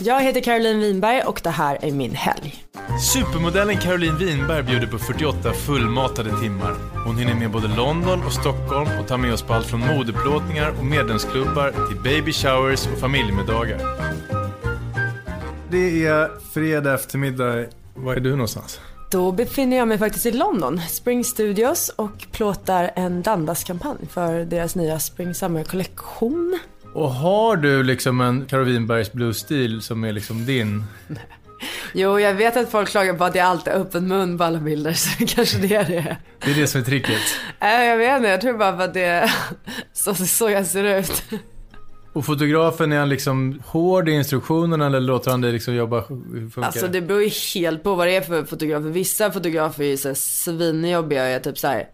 Jag heter Caroline Winberg och det här är min helg. Supermodellen Caroline Winberg bjuder på 48 fullmatade timmar. Hon hinner med både London och Stockholm och tar med oss på allt från modeplåtningar och medlemsklubbar till baby showers och familjemiddagar. Det är fredag eftermiddag. Var är du någonstans? Då befinner jag mig faktiskt i London, Spring Studios och plåtar en Dandas-kampanj för deras nya Spring Summer-kollektion. Och har du liksom en Caro Winbergs blues-stil som är liksom din? Jo, jag vet att folk klagar på att jag alltid har öppen mun på alla bilder, så kanske det är det. Det är det som är tricket. Nej, jag vet inte. Jag tror bara att det är så, så jag ser ut. Och fotografen, är han liksom hård i instruktionerna eller låter han dig liksom jobba? Hur Alltså det beror ju helt på vad det är för fotografer. Vissa fotografer är ju såhär svinjobbiga och är typ såhär.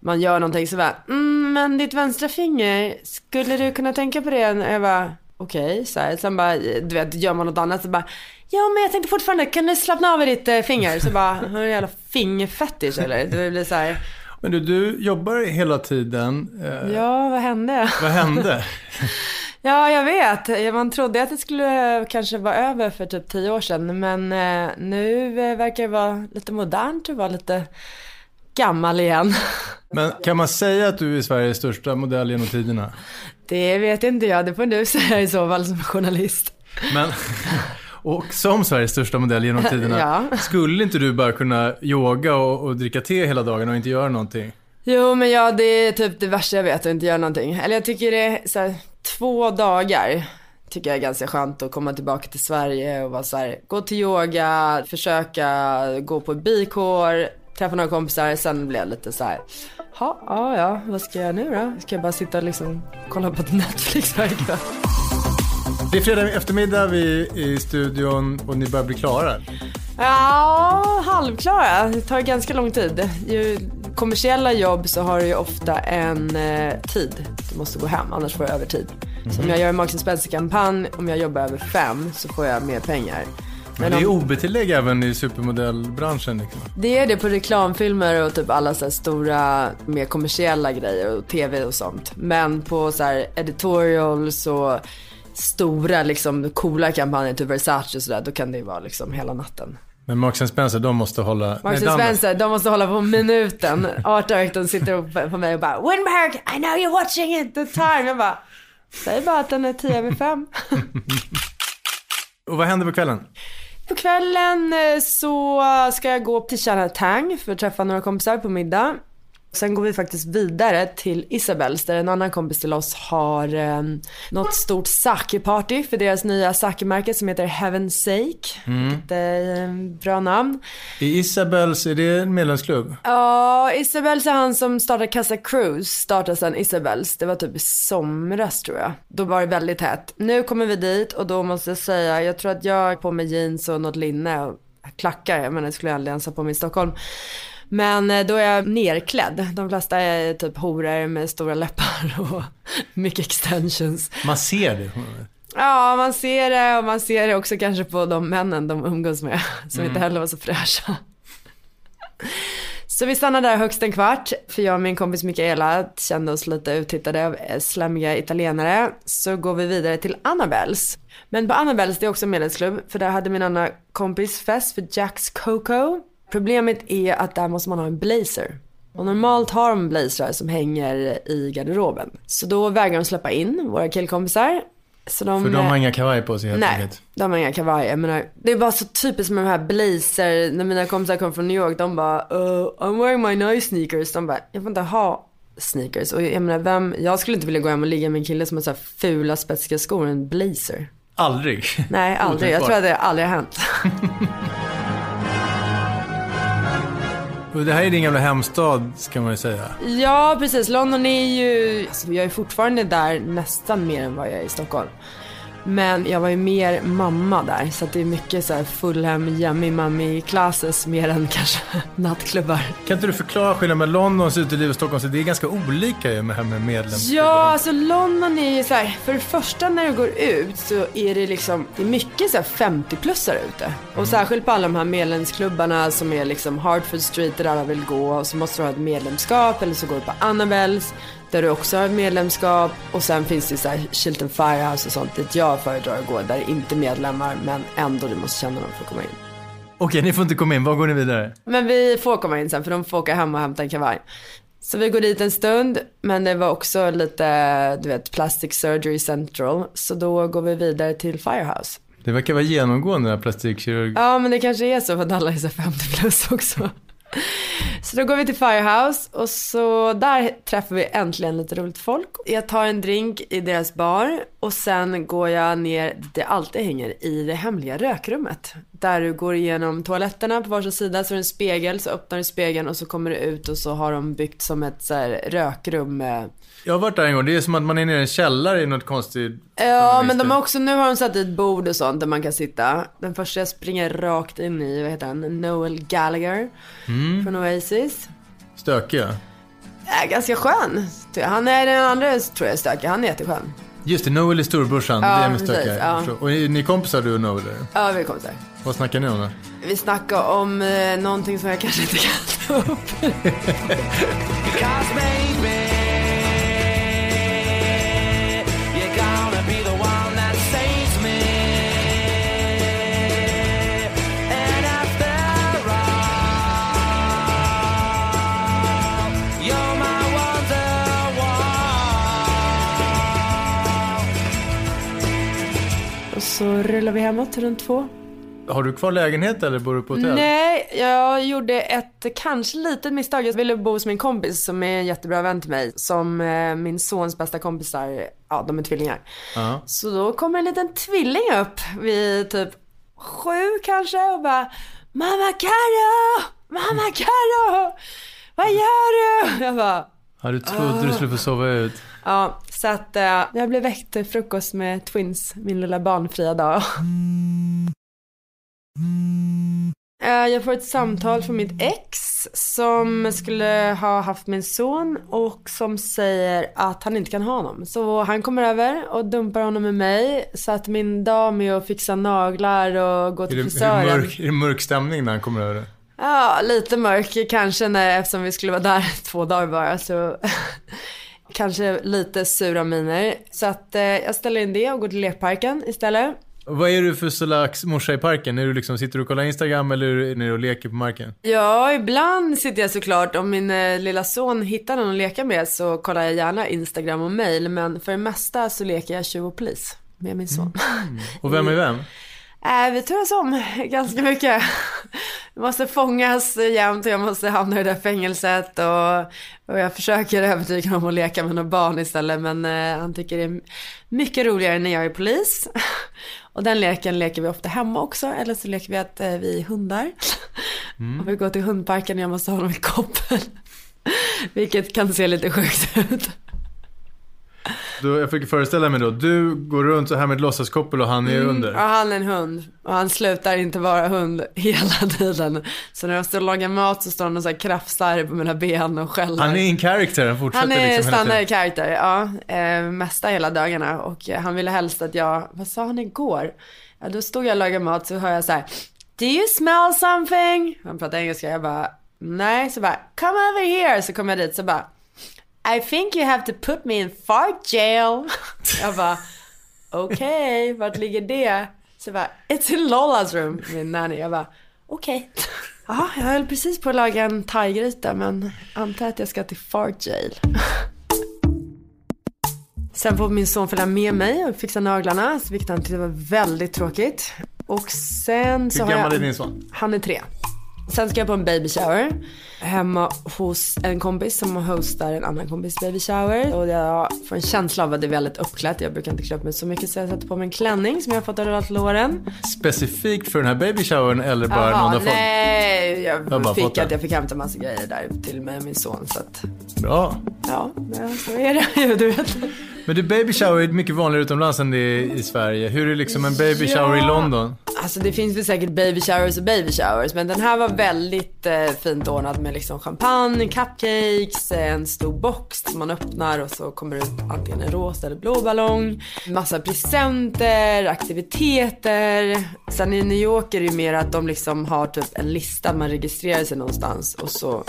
Man gör någonting så bara, mm, men ditt vänstra finger, skulle du kunna tänka på det? Och jag bara, okej, okay, så här. Sen bara, du vet, gör man något annat så bara, ja men jag tänkte fortfarande, kan du slappna av i ditt eh, finger? Så bara, har du jävla fingerfetisch eller? Det blir så här. Men du, du jobbar hela tiden. Eh, ja, vad hände? Vad hände? Ja, jag vet. Man trodde att det skulle kanske vara över för typ tio år sedan. Men eh, nu verkar det vara lite modernt att vara lite gammal igen. Men kan man säga att du är Sveriges största modell genom tiderna? Det vet inte jag. Det får du säga i så fall som journalist. Men, och som Sveriges största modell genom tiderna, ja. skulle inte du bara kunna yoga och, och dricka te hela dagen och inte göra någonting? Jo, men ja, det är typ det värsta jag vet att inte göra någonting. Eller jag tycker det är så här, två dagar tycker jag är ganska skönt att komma tillbaka till Sverige och vara så här, gå till yoga, försöka gå på bikår, träffa några kompisar, sen blir jag lite så här, ja, ja, ja, vad ska jag göra nu då? Ska jag bara sitta och liksom kolla på Netflix varje kväll? Det är fredag eftermiddag, vi är i studion och ni börjar bli klara. Ja, halvklara. Det tar ganska lång tid. Ju kommersiella jobb så har du ju ofta en eh, tid. Du måste gå hem, annars får du övertid. Mm. Så om jag gör en Marks Spencer-kampanj, om jag jobbar över fem så får jag mer pengar. Men, det är OB-tillägg även i supermodellbranschen liksom. Det är det på reklamfilmer och typ alla så stora, mer kommersiella grejer och tv och sånt. Men på så här editorials och stora liksom coola kampanjer, typ Versace och sådär, då kan det ju vara liksom hela natten. Men Marks Spencer, de måste hålla... Marks Spencer, de måste hålla på minuten. Art Directorn sitter på mig och bara Winberg, I know you're watching it the time. Jag bara, säg bara att den är 10 över 5. och vad händer på kvällen? På kvällen eh, så ska jag gå till Chinatown för att träffa några kompisar på middag. Sen går vi faktiskt vidare till Isabels där en annan kompis till oss har eh, något stort sake-party för deras nya sake-märke som heter Heaven's Sake. Mm. Är eh, bra namn. I Isabels, är det en medlemsklubb? Ja, Isabels är han som startade Casa Cruise, startade sen Isabels. Det var typ i somras tror jag. Då var det väldigt hett. Nu kommer vi dit och då måste jag säga, jag tror att jag har på mig jeans och något linne och klackar. Jag menar, det skulle jag aldrig ens ha på mig i Stockholm. Men eh, då är jag nerklädd. De flesta är typ horor med stora läppar och mycket extensions. Man ser det? Ja, man ser det och man ser det också kanske på de männen de umgås med. Som mm. inte heller var så fräscha. Så vi stannade där högst en kvart, för jag och min kompis Mikaela kände oss lite uttittade av eh, slämmiga italienare. Så går vi vidare till Annabels. Men på Annabels, det är också en medlemsklubb, för där hade min andra kompis fest för Jacks Coco. Problemet är att där måste man ha en blazer. Och normalt har de blazrar som hänger i garderoben. Så då vägrar de släppa in våra killkompisar. Så de, För de har inga kavaj på sig helt Nej, enkelt. de har inga kavajer. Jag menar, det är bara så typiskt med de här blazer. När mina kompisar kom från New York, de bara uh, I'm wearing my nice sneakers. De bara, jag får inte ha sneakers. Och jag menar, vem, jag skulle inte vilja gå hem och ligga med en kille som har så här fula spetsiga skor och en blazer. Aldrig? Nej, aldrig. Jag tror att det aldrig har hänt. Och det här är din gamla hemstad, ska man ju säga. Ja, precis. London är ju... Alltså, jag är fortfarande där nästan mer än vad jag är i Stockholm. Men jag var ju mer mamma där, så det är mycket så här Fulham, yummy mummy classes mer än kanske nattklubbar. Kan inte du förklara skillnaden med Londons uteliv och Stockholms Det är ganska olika ju med med medlemskap. Ja, alltså London är ju så här, för det första när du går ut så är det liksom, det är mycket så här 50-plussare ute. Och mm. särskilt på alla de här medlemsklubbarna som är liksom Hartford Street där alla vill gå och så måste du ha ett medlemskap eller så går du på Annabels. Där du också har medlemskap och sen finns det så här Chilton Firehouse och sånt dit jag föredrar att gå. Där det är inte medlemmar men ändå du måste känna dem för att komma in. Okej, ni får inte komma in. Var går ni vidare? Men vi får komma in sen för de får åka hem och hämta en kavaj. Så vi går dit en stund, men det var också lite, du vet, plastic surgery central. Så då går vi vidare till Firehouse. Det verkar vara genomgående, plastikkirurg. Ja, men det kanske är så för att alla är så 50 plus också. Så då går vi till Firehouse och så där träffar vi äntligen lite roligt folk. Jag tar en drink i deras bar och sen går jag ner dit det alltid hänger i det hemliga rökrummet. Där du går igenom toaletterna på varsin sida så är det en spegel, så öppnar du spegeln och så kommer du ut och så har de byggt som ett så här, rökrum. Jag har varit där en gång, det är som att man är nere i en källare i något konstigt... Ja, men de har också, nu har de satt dit bord och sånt där man kan sitta. Den första jag springer rakt in i, vad heter han, Noel Gallagher Mm. från Oasis. Stökiga. Är ganska skön. Han är den andra tror jag är stökig, han är jätteskön. Just det, Noel är storebrorsan. Ja, det är med precis, ja. Och är ni kompisar du och Noel? Eller? Ja, vi kommer där. Vad snackar ni om då? Vi snackar om eh, någonting som jag kanske inte kan ta upp. så rullar vi hemåt runt två. Har du kvar lägenhet eller bor du på hotell? Nej, jag gjorde ett kanske litet misstag. Jag ville bo hos min kompis som är en jättebra vän till mig. Som eh, min sons bästa kompisar, ja de är tvillingar. Ja. Så då kommer en liten tvilling upp vid typ sju kanske och bara Mamma Karo! Mamma Karo! Vad gör du? Jag bara Ja, du trodde du skulle få sova ut. Ja, så att eh, jag blev väckt till frukost med twins, min lilla barnfria dag. Eh, Jag får ett samtal från mitt ex som skulle ha haft min son och som säger att han inte kan ha honom. Så han kommer över och dumpar honom med mig så att min dam är och fixar naglar och Är till det, är, det frisören. mörk, är det mörk stämning när han kommer över? Ja, lite mörk kanske när, eftersom vi skulle vara där två dagar bara så kanske lite sura miner. Så att eh, jag ställer in det och går till lekparken istället. Vad är du för slags morsa i parken? Är du liksom, sitter du och kollar Instagram eller är du nere och leker på marken? Ja, ibland sitter jag såklart. Om min eh, lilla son hittar någon att leka med så kollar jag gärna Instagram och mail. Men för det mesta så leker jag tjuv och polis med min son. Och vem är vem? Äh, vi turas om ganska mycket. Jag måste fångas jämt och jag måste hamna i det där fängelset. Och, och jag försöker övertyga honom att leka med några barn istället. Men eh, han tycker det är mycket roligare när jag är polis. Och den leken leker vi ofta hemma också. Eller så leker vi att eh, vi är hundar. Och vi går till hundparken och jag måste ha honom i koppel. Vilket kan se lite sjukt ut. Då, jag fick föreställa mig då, du går runt så här med ett låtsaskoppel och han är under. Ja, han är en hund. Och han slutar inte vara hund hela tiden. Så när jag står och lagar mat så står han och så här krafsar på mina ben och skäller. Han är in character, han fortsätter Han är liksom stannar tiden. i karaktär, ja. Eh, mesta hela dagarna. Och eh, han ville helst att jag, vad sa han igår? Ja, då stod jag och lagade mat så hör jag så här. Do you smell something? Han pratar engelska, jag bara, nej. Så bara, come over here. Så kom jag dit så bara, I think you have to put me in fart jail. Jag bara, okej, vart ligger det? Så jag bara, it's in Lolas room, min nanny. Jag bara, okej. Ja, jag höll precis på att laga en thaigryta men antar att jag ska till fart jail. Sen får min son följa med mig och fixa naglarna, vilket han tyckte var väldigt tråkigt. Och sen så Hur har gammal är jag... din son? Han är tre. Sen ska jag på en baby shower hemma hos en kompis som hostar en annan kompis baby shower. Och jag får en känsla av att det är väldigt uppklätt. Jag brukar inte klä upp mig så mycket så jag sätter på mig en klänning som jag har fått av Ralph Lauren. Specifikt för den här babyshowern eller bara Jaha, någon har fått? nej. Jag, har bara fick fått att jag fick hämta massa grejer där till mig och min son. Så att, Bra. ja, så är det ju, du vet. Men du, baby shower är mycket vanligare utomlands än det är i Sverige. Hur är liksom en baby shower i Ja. London? Alltså det finns väl säkert baby showers och baby showers men den här var väldigt eh, fint ordnad med liksom champagne, cupcakes, en stor box som man öppnar och så kommer det ut antingen en rosa eller blå ballong. Massa presenter, aktiviteter. Sen i New York är det ju mer att de liksom har typ en lista, man registrerar sig någonstans och så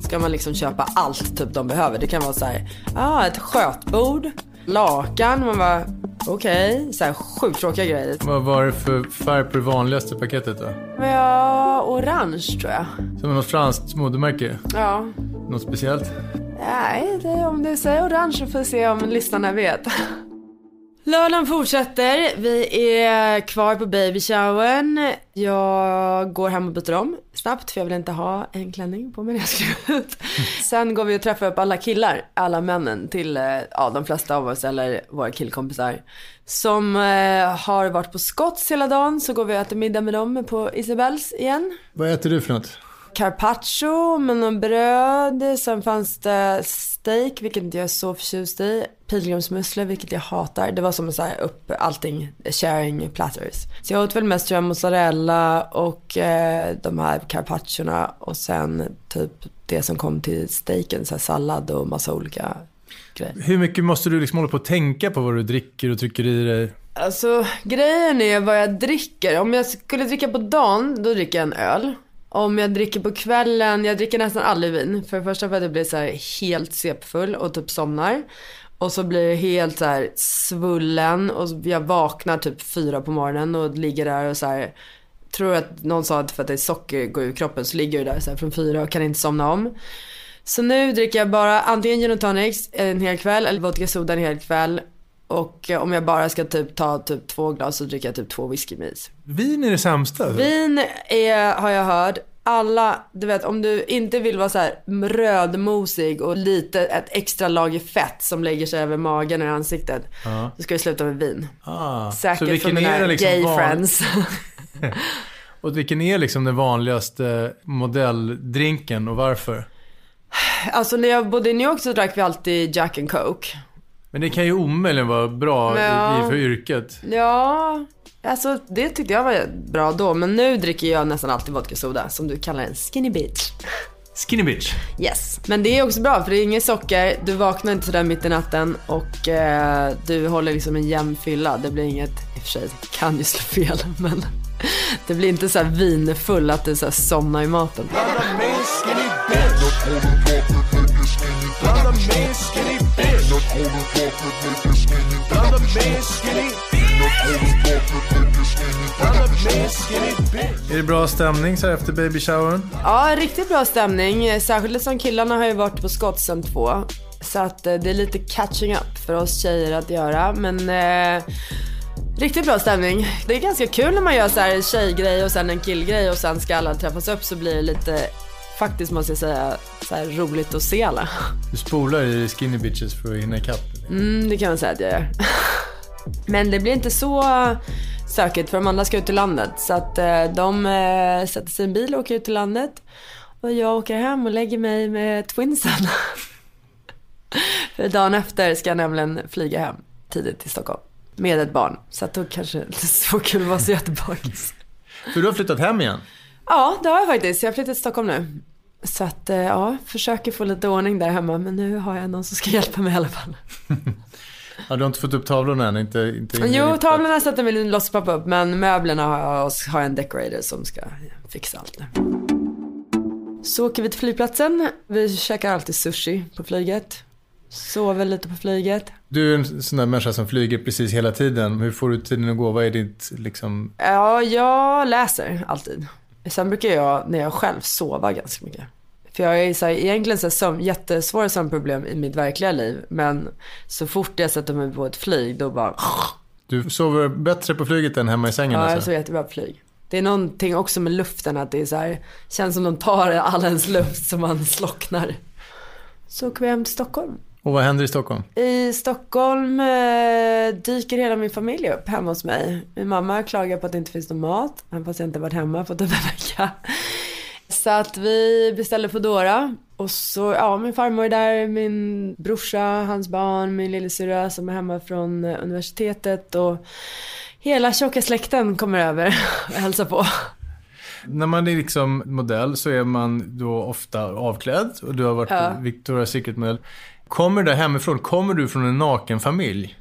ska man liksom köpa allt typ de behöver. Det kan vara så här, ah, ett skötbord, lakan, man bara okej, okay. så här sjukt tråkiga grejer. Vad var det för färg på det vanligaste paketet då? Ja, orange tror jag. Som något franskt modemärke? Ja. Något speciellt? Nej, det, om du säger orange så får vi se om lyssnarna vet. Lördagen fortsätter. Vi är kvar på babyshowern. Jag går hem och byter om snabbt för jag vill inte ha en klänning på mig när jag ska ut. Sen går vi och träffar upp alla killar, alla männen till, eh, ja de flesta av oss eller våra killkompisar. Som eh, har varit på Scotts hela dagen så går vi och äter middag med dem på Isabels igen. Vad äter du för något? Carpaccio med någon bröd. Sen fanns det steak, vilket inte jag är så förtjust i. Pilgrimsmusslor, vilket jag hatar. Det var som att säga upp allting, sharing platters. Så jag åt väl mest tror jag mozzarella och eh, de här carpacciorna och sen typ det som kom till steaken, så här sallad och massa olika grejer. Hur mycket måste du liksom hålla på att tänka på vad du dricker och trycker i dig? Alltså grejen är vad jag dricker. Om jag skulle dricka på dagen, då dricker jag en öl. Om jag dricker på kvällen, jag dricker nästan aldrig vin. För det första för att jag blir så helt sepfull och typ somnar. Och så blir jag helt så här svullen och jag vaknar typ fyra på morgonen och ligger där och så här, tror att någon sa att för att det är socker går ur kroppen så ligger jag där så här från fyra och kan inte somna om. Så nu dricker jag bara antingen gin och tonics en hel kväll eller vodka soda en hel kväll. Och om jag bara ska typ ta typ två glas så dricker jag typ två whisky med is. Vin är det sämsta? Vin är, har jag hört, alla, du vet om du inte vill vara så här rödmosig och lite ett extra lager fett som lägger sig över magen och ansiktet. Ja. Då ska du sluta med vin. Ah. Säkert för mina liksom gay van... friends. och vilken är liksom den vanligaste modelldrinken och varför? Alltså när jag bodde i New York så drack vi alltid Jack and Coke. Men det kan ju omöjligen vara bra ja. för yrket. Ja, alltså det tyckte jag var bra då. Men nu dricker jag nästan alltid vodka soda, som du kallar en skinny bitch. Skinny bitch? Yes. Men det är också bra för det är inget socker, du vaknar inte sådär mitt i natten och eh, du håller liksom en jämn fylla. Det blir inget, i och för sig kan ju slå fel men det blir inte så här vinfull att du så här somnar i maten. Är det bra stämning så här efter baby showern? Ja, riktigt bra stämning. Särskilt som killarna har ju varit på skott sen två. Så att eh, det är lite catching up för oss tjejer att göra. Men eh, riktigt bra stämning. Det är ganska kul när man gör så här tjejgrej och sen en killgrej och sen ska alla träffas upp så blir det lite faktiskt måste jag säga så här, roligt att se alla. Du spolar i skinny bitches för att hinna ikapp? Mm, det kan man säga att jag gör. Men det blir inte så stökigt för de andra ska ut till landet. Så att eh, de eh, sätter sig i en bil och åker ut till landet. Och jag åker hem och lägger mig med twinsen. för dagen efter ska jag nämligen flyga hem tidigt till Stockholm. Med ett barn. Så att då kanske det inte så kul att vara så jättebakis. För du har flyttat hem igen? Ja, det har jag faktiskt. Jag har flyttat till Stockholm nu. Så att eh, ja, försöker få lite ordning där hemma. Men nu har jag någon som ska hjälpa mig i alla fall. ja, du har inte fått upp tavlorna än? Inte, inte jo, tavlorna sätter vi loss poppa upp. Men möblerna har jag, har jag en decorator som ska fixa allt nu. Så åker vi till flygplatsen. Vi käkar alltid sushi på flyget. Sover lite på flyget. Du är en sån där människa som flyger precis hela tiden. Hur får du tiden att gå? Vad är ditt liksom? Ja, jag läser alltid. Sen brukar jag, när jag själv, sova ganska mycket. För jag är så här, egentligen så här, sömn, jättesvåra sömnproblem i mitt verkliga liv. Men så fort jag sätter mig på ett flyg, då bara... Du sover bättre på flyget än hemma i sängen Ja, alltså? jag sover jättebra på flyg. Det är någonting också med luften, att det är så här, känns som de tar all ens luft så man slocknar. Så åker vi hem till Stockholm. Och vad händer i Stockholm? I Stockholm eh, dyker hela min familj upp hemma hos mig. Min mamma klagar på att det inte finns någon mat, även fast jag inte varit hemma på typ en vecka. Så att vi beställde Foodora. Och så, ja, min farmor är där, min brorsa, hans barn, min lillasyrra som är hemma från universitetet och Hela tjocka släkten kommer över och hälsar på. När man är liksom modell så är man då ofta avklädd och du har varit Ja. Victoria's Secret-modell. Kommer det hemifrån? Kommer du från en naken familj?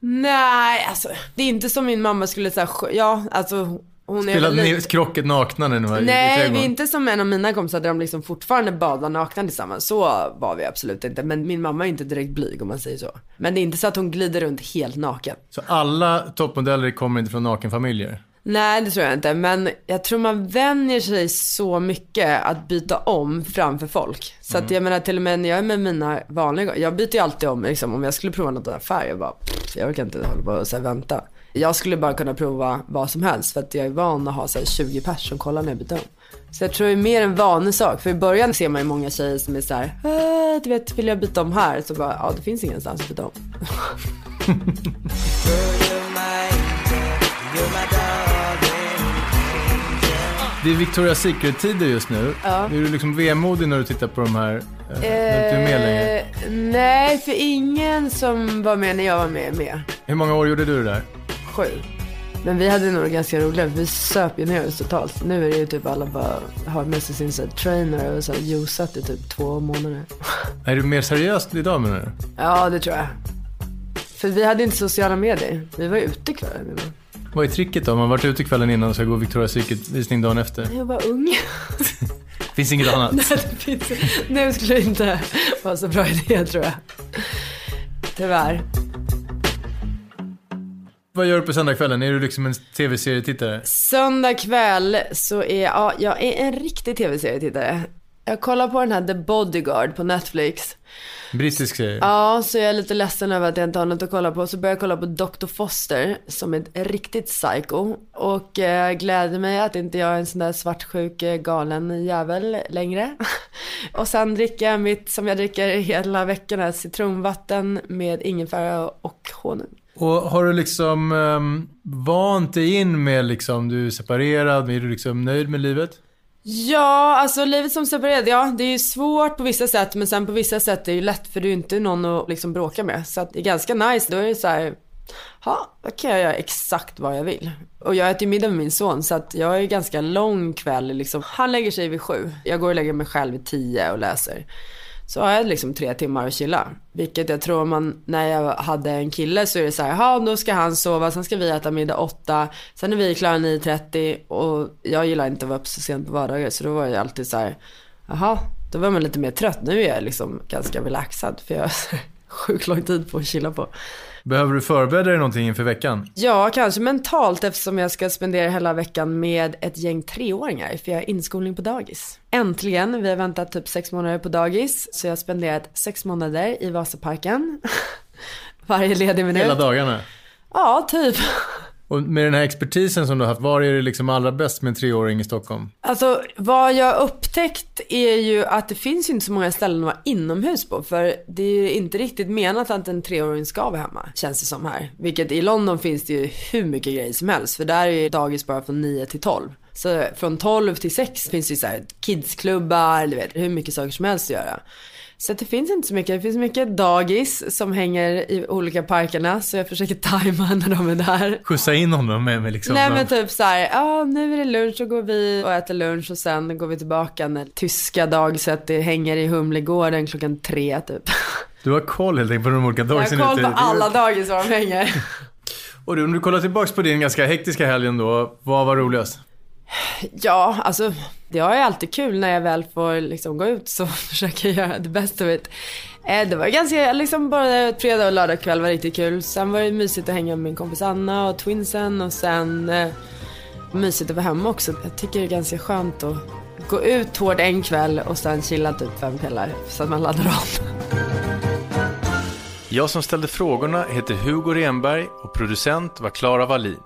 Nej, alltså det är inte som min mamma skulle säga, ja alltså hon Spelade ni lite... krocket nakna när ni var i- i Nej, är trädgården? inte som en av mina kompisar där de liksom fortfarande badar nakna tillsammans. Så var vi absolut inte. Men min mamma är inte direkt blyg om man säger så. Men det är inte så att hon glider runt helt naken. Så alla toppmodeller kommer inte från nakenfamiljer? Nej, det tror jag inte. Men jag tror man vänjer sig så mycket att byta om framför folk. Så att jag menar till och med när jag är med mina vanliga, jag byter ju alltid om liksom. Om jag skulle prova något affär, jag bara, pff, jag orkar inte hålla på och så här, vänta. Jag skulle bara kunna prova vad som helst för att jag är van att ha så här, 20 pers som kollar när jag byter om. Så jag tror det är mer en vanesak. För i början ser man ju många tjejer som är så här, "Ah, du vet, vill jag byta om här? Så bara, ja det finns ingenstans att byta om. Det är Victoria's Secret-tider just nu. Ja. Är du liksom vemodig när du tittar på de här? Eh, när du är med längre? Eh, nej, för ingen som var med när jag var med är med. Hur många år gjorde du det där? Sju. Men vi hade nog ganska roligt. Vi söp ju ner oss totalt. Nu är det ju typ alla bara har med sig sin så här, trainer och så juicat i typ två månader. Är du mer seriöst idag menar du? Ja, det tror jag. För vi hade inte sociala medier. Vi var ute kvällen innan. Vad är tricket då? Man har varit ute kvällen innan och ska gå Victoria's Secret-visning dagen efter. Jag var ung. Finns inget annat. Nej, det finns... Nu skulle det inte vara så bra idé tror jag. Tyvärr. Vad gör du på söndagskvällen? Är du liksom en tv-serietittare? Söndag kväll så är ja, jag är en riktig tv-serietittare. Jag kollar på den här The Bodyguard på Netflix. Brittisk serie? Ja, så jag är lite ledsen över att jag inte har något att kolla på. Så börjar jag kolla på Dr. Foster som är ett riktigt psycho. Och eh, gläder mig att inte jag är en sån där svartsjuk eh, galen jävel längre. och sen dricker jag mitt, som jag dricker hela veckan här, citronvatten med ingefära och honung. Och har du liksom um, vant dig in med liksom, du är separerad, är du liksom nöjd med livet? Ja, alltså livet som separerad, ja det är ju svårt på vissa sätt men sen på vissa sätt är det ju lätt för du är inte någon att liksom bråka med. Så att det är ganska nice, då är det så här, ja, då kan jag göra exakt vad jag vill. Och jag äter ju middag med min son så att jag har ju ganska lång kväll liksom. Han lägger sig vid sju, jag går och lägger mig själv vid tio och läser. Så har jag liksom tre timmar att chilla. Vilket jag tror man, när jag hade en kille så är det så här, ja då ska han sova, sen ska vi äta middag åtta, sen är vi klara 9.30 och jag gillar inte att vara uppe så sent på vardagar så då var jag alltid så här, jaha, då var man lite mer trött. Nu är jag liksom ganska relaxad för jag har så sjukt lång tid på att chilla på. Behöver du förbereda dig någonting inför veckan? Ja, kanske mentalt eftersom jag ska spendera hela veckan med ett gäng treåringar för jag har inskolning på dagis. Äntligen, vi har väntat typ sex månader på dagis så jag har spenderat sex månader i Vasaparken. Varje ledig minut. Hela dagarna? Ja, typ. Och med den här expertisen som du har haft, var är det liksom allra bäst med en treåring i Stockholm? Alltså vad jag har upptäckt är ju att det finns ju inte så många ställen att vara inomhus på. För det är ju inte riktigt menat att en treåring ska vara hemma, känns det som här. Vilket i London finns det ju hur mycket grejer som helst. För där är ju dagis bara från 9 till 12. Så från 12 till 6 finns det ju så här kidsklubbar, du vet hur mycket saker som helst att göra. Så det finns inte så mycket. Det finns mycket dagis som hänger i olika parkerna. Så jag försöker tajma när de är där. Skjutsa in honom med, med liksom... Nej men typ så här, ja nu är det lunch och går vi och äter lunch och sen går vi tillbaka när tyska dagiset det hänger i Humlegården klockan tre typ. Du har koll helt enkelt på de olika Jag har dagisen koll på alla dagis var de hänger. Och du, om du kollar tillbaks på din ganska hektiska helgen då, vad var roligast? Ja, alltså det har ju alltid kul när jag väl får liksom gå ut så försöker jag göra det bästa av det. Eh, Det var ganska, liksom bara fredag och lördag kväll var riktigt kul. Sen var det mysigt att hänga med min kompis Anna och twinsen och sen eh, mysigt att vara hemma också. Jag tycker det är ganska skönt att gå ut hårt en kväll och sen chilla typ fem kvällar så att man laddar om. Jag som ställde frågorna heter Hugo Renberg och producent var Klara Wallin.